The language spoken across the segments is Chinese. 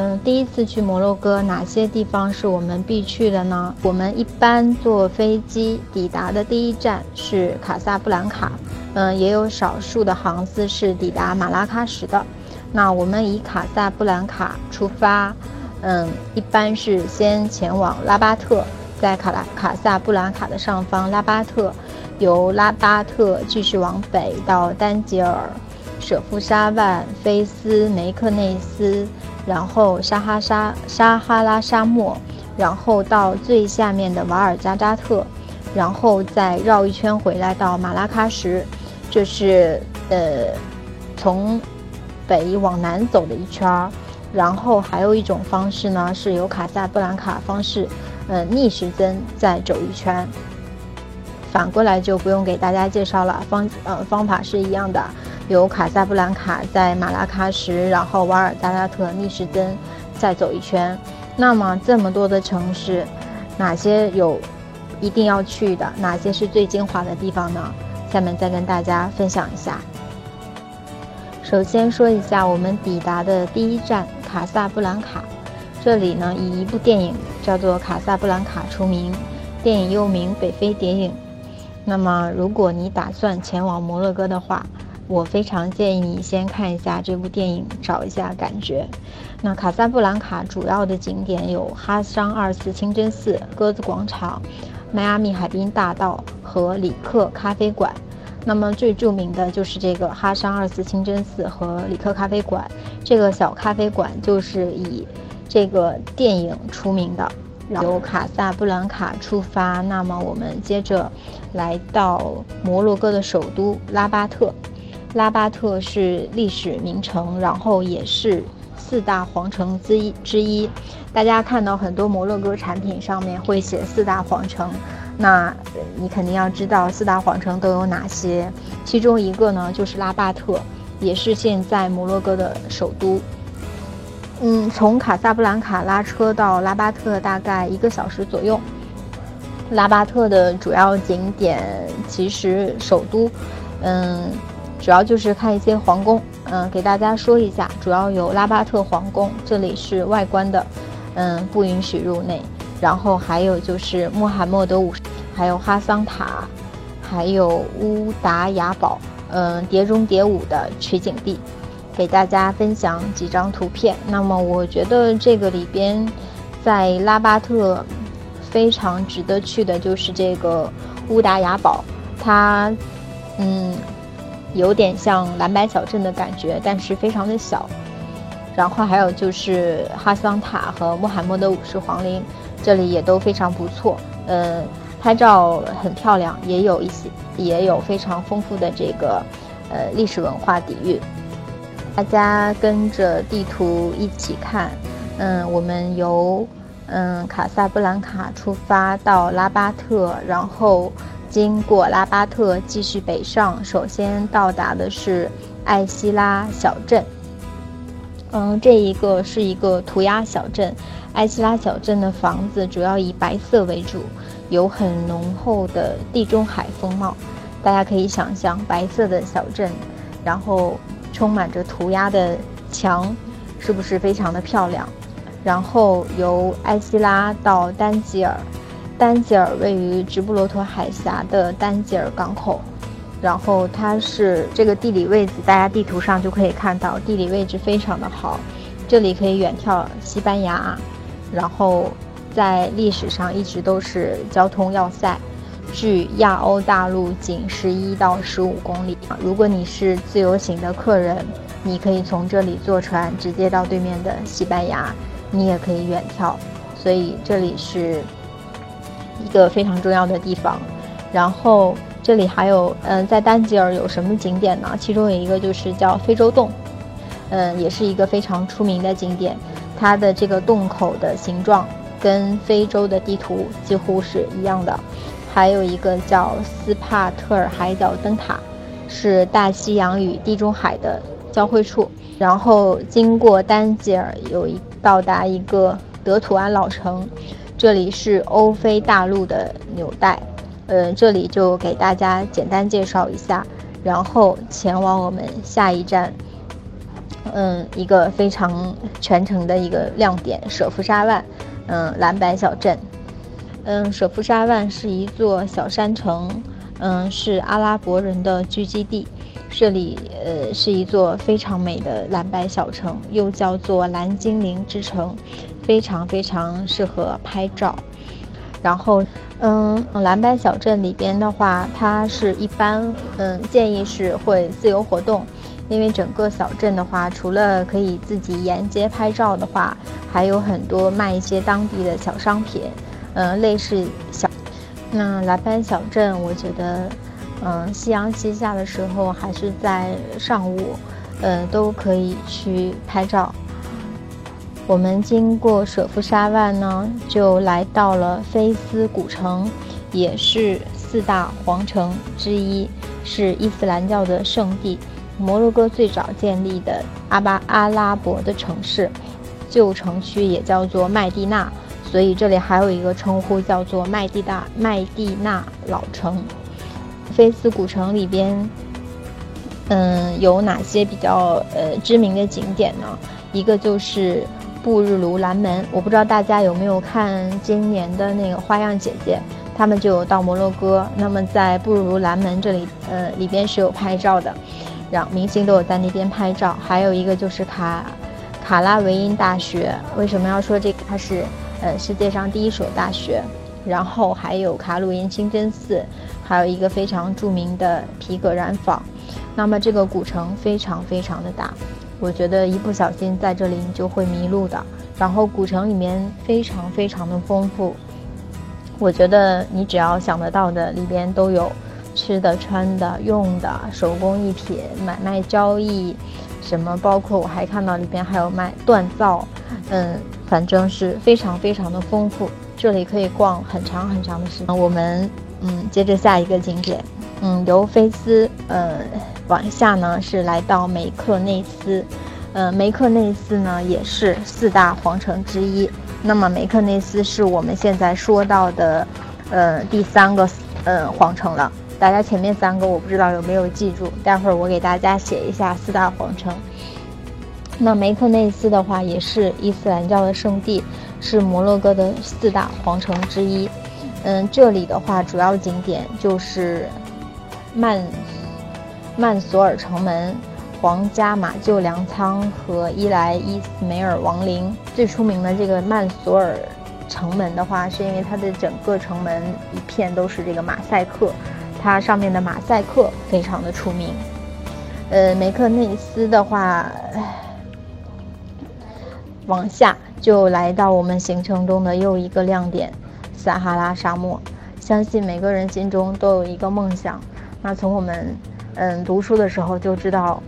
嗯，第一次去摩洛哥，哪些地方是我们必去的呢？我们一般坐飞机抵达的第一站是卡萨布兰卡，嗯，也有少数的航司是抵达马拉喀什的。那我们以卡萨布兰卡出发，嗯，一般是先前往拉巴特，在卡拉卡萨布兰卡的上方拉巴特，由拉巴特继续往北到丹吉尔、舍夫沙万、菲斯、梅克内斯。然后沙哈沙沙哈拉沙漠，然后到最下面的瓦尔加扎特，然后再绕一圈回来到马拉喀什，这是呃从北往南走的一圈儿。然后还有一种方式呢，是由卡萨布兰卡方式，呃逆时针再走一圈。反过来就不用给大家介绍了，方呃方法是一样的。由卡萨布兰卡在马拉喀什，然后瓦尔加拉特逆时针再走一圈。那么这么多的城市，哪些有一定要去的？哪些是最精华的地方呢？下面再跟大家分享一下。首先说一下我们抵达的第一站卡萨布兰卡，这里呢以一部电影叫做《卡萨布兰卡》出名，电影又名《北非谍影》。那么如果你打算前往摩洛哥的话，我非常建议你先看一下这部电影，找一下感觉。那卡萨布兰卡主要的景点有哈桑二世清真寺、鸽子广场、迈阿密海滨大道和里克咖啡馆。那么最著名的就是这个哈桑二世清真寺和里克咖啡馆。这个小咖啡馆就是以这个电影出名的。由卡萨布兰卡出发，那么我们接着来到摩洛哥的首都拉巴特。拉巴特是历史名城，然后也是四大皇城之一之一。大家看到很多摩洛哥产品上面会写四大皇城，那你肯定要知道四大皇城都有哪些。其中一个呢就是拉巴特，也是现在摩洛哥的首都。嗯，从卡萨布兰卡拉车到拉巴特大概一个小时左右。拉巴特的主要景点其实首都，嗯。主要就是看一些皇宫，嗯，给大家说一下，主要有拉巴特皇宫，这里是外观的，嗯，不允许入内。然后还有就是穆罕默德五世，还有哈桑塔，还有乌达雅堡，嗯，碟中谍五的取景地，给大家分享几张图片。那么我觉得这个里边，在拉巴特非常值得去的就是这个乌达雅堡，它，嗯。有点像蓝白小镇的感觉，但是非常的小。然后还有就是哈桑塔和穆罕默德五世皇陵，这里也都非常不错。呃，拍照很漂亮，也有一些也有非常丰富的这个呃历史文化底蕴。大家跟着地图一起看，嗯，我们由嗯卡萨布兰卡出发到拉巴特，然后。经过拉巴特继续北上，首先到达的是艾希拉小镇。嗯，这一个是一个涂鸦小镇。艾希拉小镇的房子主要以白色为主，有很浓厚的地中海风貌。大家可以想象，白色的小镇，然后充满着涂鸦的墙，是不是非常的漂亮？然后由艾希拉到丹吉尔。丹吉尔位于直布罗陀海峡的丹吉尔港口，然后它是这个地理位置，大家地图上就可以看到，地理位置非常的好，这里可以远眺西班牙，然后在历史上一直都是交通要塞，距亚欧大陆仅十一到十五公里。如果你是自由行的客人，你可以从这里坐船直接到对面的西班牙，你也可以远眺，所以这里是。一个非常重要的地方，然后这里还有，嗯，在丹吉尔有什么景点呢？其中有一个就是叫非洲洞，嗯，也是一个非常出名的景点。它的这个洞口的形状跟非洲的地图几乎是一样的。还有一个叫斯帕特尔海角灯塔，是大西洋与地中海的交汇处。然后经过丹吉尔，有一到达一个德图安老城。这里是欧非大陆的纽带，嗯，这里就给大家简单介绍一下，然后前往我们下一站，嗯，一个非常全程的一个亮点——舍夫沙万，嗯，蓝白小镇。嗯，舍夫沙万是一座小山城，嗯，是阿拉伯人的聚集地。这里，呃，是一座非常美的蓝白小城，又叫做蓝精灵之城，非常非常适合拍照。然后，嗯，蓝白小镇里边的话，它是一般，嗯，建议是会自由活动，因为整个小镇的话，除了可以自己沿街拍照的话，还有很多卖一些当地的小商品。嗯，类似小，那蓝斑小镇，我觉得，嗯，夕阳西下的时候，还是在上午，呃，都可以去拍照。我们经过舍夫沙万呢，就来到了菲斯古城，也是四大皇城之一，是伊斯兰教的圣地，摩洛哥最早建立的阿巴阿拉伯的城市，旧城区也叫做麦地那。所以这里还有一个称呼叫做麦地大麦地那老城。菲斯古城里边，嗯，有哪些比较呃知名的景点呢？一个就是布日卢蓝门，我不知道大家有没有看今年的那个花样姐姐，他们就有到摩洛哥，那么在布日卢蓝门这里，呃，里边是有拍照的，让明星都有在那边拍照。还有一个就是卡卡拉维因大学，为什么要说这个？它是。呃，世界上第一所大学，然后还有卡鲁因清真寺，还有一个非常著名的皮革染坊。那么这个古城非常非常的大，我觉得一不小心在这里你就会迷路的。然后古城里面非常非常的丰富，我觉得你只要想得到的里边都有，吃的、穿的、用的、手工艺品、买卖交易，什么包括我还看到里边还有卖锻造，嗯。反正是非常非常的丰富，这里可以逛很长很长的时间。我们嗯，接着下一个景点，嗯，由菲斯呃往下呢是来到梅克内斯，呃，梅克内斯呢也是四大皇城之一。那么梅克内斯是我们现在说到的呃第三个呃皇城了。大家前面三个我不知道有没有记住，待会儿我给大家写一下四大皇城。那梅克内斯的话，也是伊斯兰教的圣地，是摩洛哥的四大皇城之一。嗯，这里的话，主要景点就是曼曼索尔城门、皇家马厩粮仓和伊莱伊斯梅尔王陵。最出名的这个曼索尔城门的话，是因为它的整个城门一片都是这个马赛克，它上面的马赛克非常的出名。呃，梅克内斯的话。往下就来到我们行程中的又一个亮点——撒哈拉沙漠。相信每个人心中都有一个梦想。那从我们嗯读书的时候就知道，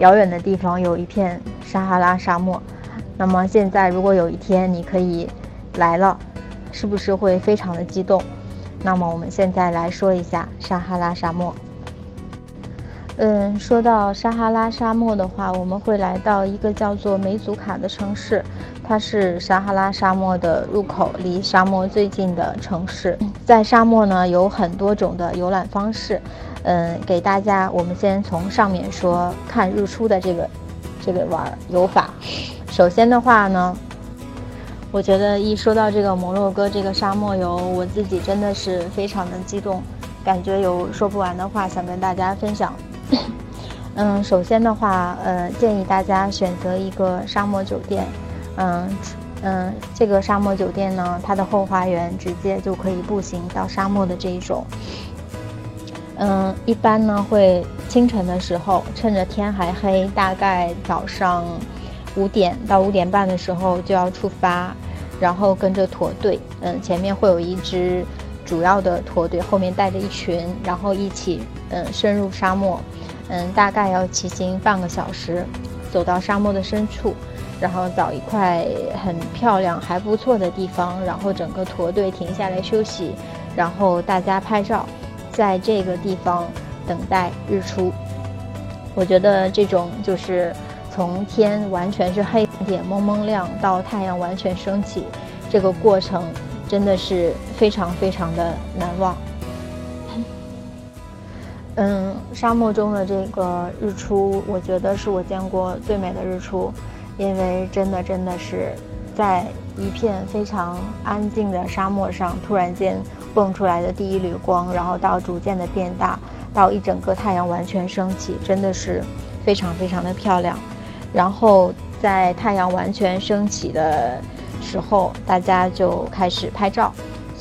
遥远的地方有一片撒哈拉沙漠。那么现在如果有一天你可以来了，是不是会非常的激动？那么我们现在来说一下撒哈拉沙漠。嗯，说到撒哈拉沙漠的话，我们会来到一个叫做梅祖卡的城市，它是撒哈拉沙漠的入口，离沙漠最近的城市。在沙漠呢，有很多种的游览方式。嗯，给大家，我们先从上面说看日出的这个这个玩游法。首先的话呢，我觉得一说到这个摩洛哥这个沙漠游，我自己真的是非常的激动，感觉有说不完的话想跟大家分享。嗯，首先的话，呃，建议大家选择一个沙漠酒店。嗯嗯，这个沙漠酒店呢，它的后花园直接就可以步行到沙漠的这一种。嗯，一般呢会清晨的时候，趁着天还黑，大概早上五点到五点半的时候就要出发，然后跟着驼队。嗯，前面会有一支主要的驼队，后面带着一群，然后一起嗯深入沙漠。嗯，大概要骑行半个小时，走到沙漠的深处，然后找一块很漂亮、还不错的地方，然后整个驼队停下来休息，然后大家拍照，在这个地方等待日出。我觉得这种就是从天完全是黑点蒙蒙亮到太阳完全升起，这个过程真的是非常非常的难忘。嗯，沙漠中的这个日出，我觉得是我见过最美的日出，因为真的真的是在一片非常安静的沙漠上，突然间蹦出来的第一缕光，然后到逐渐的变大，到一整个太阳完全升起，真的是非常非常的漂亮。然后在太阳完全升起的时候，大家就开始拍照，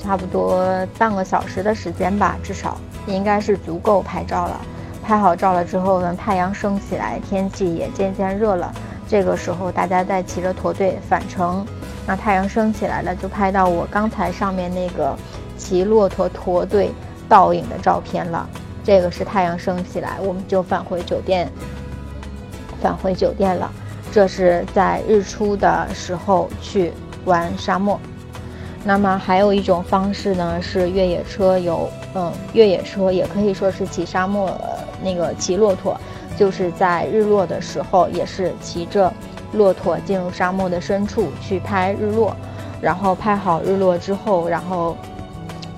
差不多半个小时的时间吧，至少应该是足够拍照了。拍好照了之后呢，太阳升起来，天气也渐渐热了。这个时候，大家在骑着驼队返程，那太阳升起来了，就拍到我刚才上面那个骑骆驼驼队倒影的照片了。这个是太阳升起来，我们就返回酒店。返回酒店了，这是在日出的时候去玩沙漠。那么还有一种方式呢，是越野车游，嗯，越野车也可以说是骑沙漠，那个骑骆驼，就是在日落的时候，也是骑着骆驼进入沙漠的深处去拍日落，然后拍好日落之后，然后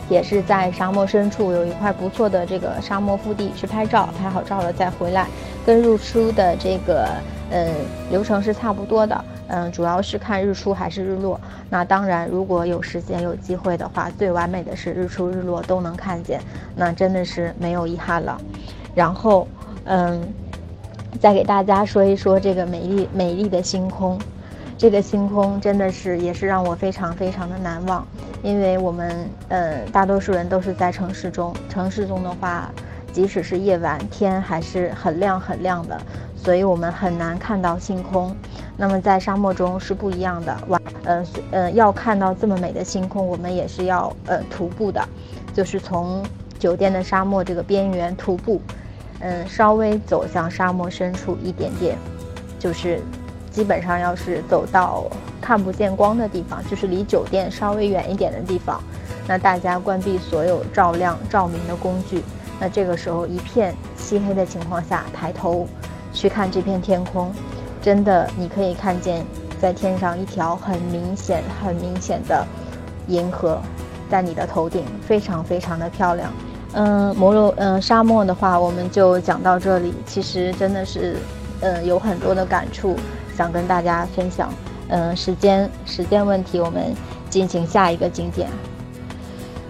也是在沙漠深处有一块不错的这个沙漠腹地去拍照，拍好照了再回来。跟日出的这个嗯流程是差不多的，嗯，主要是看日出还是日落。那当然，如果有时间有机会的话，最完美的是日出日落都能看见，那真的是没有遗憾了。然后，嗯，再给大家说一说这个美丽美丽的星空，这个星空真的是也是让我非常非常的难忘，因为我们嗯大多数人都是在城市中，城市中的话。即使是夜晚，天还是很亮很亮的，所以我们很难看到星空。那么在沙漠中是不一样的，晚，呃，呃，要看到这么美的星空，我们也是要呃徒步的，就是从酒店的沙漠这个边缘徒步，嗯，稍微走向沙漠深处一点点，就是基本上要是走到看不见光的地方，就是离酒店稍微远一点的地方，那大家关闭所有照亮照明的工具。那这个时候一片漆黑的情况下，抬头去看这片天空，真的你可以看见在天上一条很明显、很明显的银河，在你的头顶，非常非常的漂亮。嗯，摩洛嗯沙漠的话，我们就讲到这里。其实真的是，嗯，有很多的感触想跟大家分享。嗯，时间时间问题，我们进行下一个景点。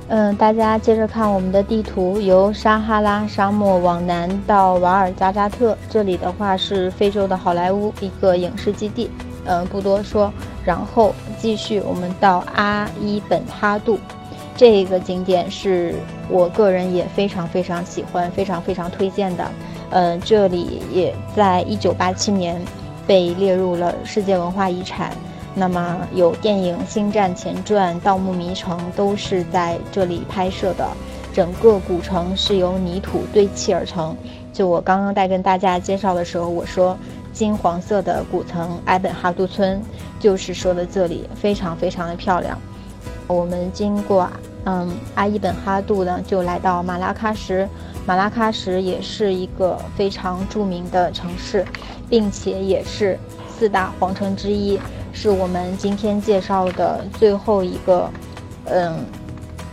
嗯，大家接着看我们的地图，由撒哈拉沙漠往南到瓦尔加扎特，这里的话是非洲的好莱坞一个影视基地。嗯，不多说，然后继续我们到阿伊本哈杜，这个景点是我个人也非常非常喜欢、非常非常推荐的。嗯，这里也在一九八七年被列入了世界文化遗产。那么有电影《星战前传》《盗墓迷城》都是在这里拍摄的，整个古城是由泥土堆砌而成。就我刚刚在跟大家介绍的时候，我说金黄色的古城埃本哈杜村，就是说的这里非常非常的漂亮。我们经过嗯阿伊本哈杜呢，就来到马拉喀什。马拉喀什也是一个非常著名的城市，并且也是四大皇城之一。是我们今天介绍的最后一个，嗯，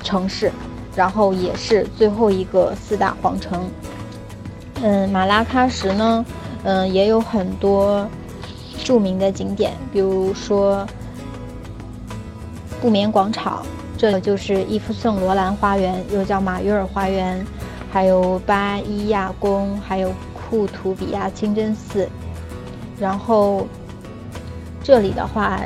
城市，然后也是最后一个四大皇城。嗯，马拉喀什呢，嗯，也有很多著名的景点，比如说不眠广场，这就是伊夫圣罗兰花园，又叫马约尔花园，还有巴伊亚宫，还有库图比亚清真寺，然后。这里的话，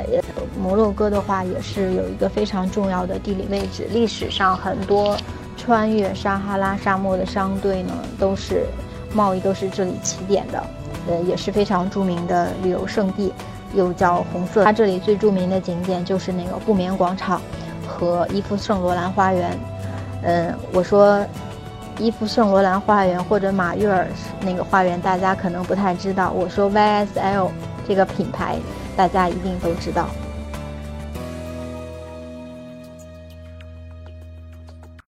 摩洛哥的话也是有一个非常重要的地理位置。历史上很多穿越撒哈拉沙漠的商队呢，都是贸易都是这里起点的，呃，也是非常著名的旅游胜地，又叫红色。它这里最著名的景点就是那个不眠广场和伊夫圣罗兰花园。嗯，我说伊夫圣罗兰花园或者马约尔那个花园，大家可能不太知道。我说 YSL 这个品牌。大家一定都知道。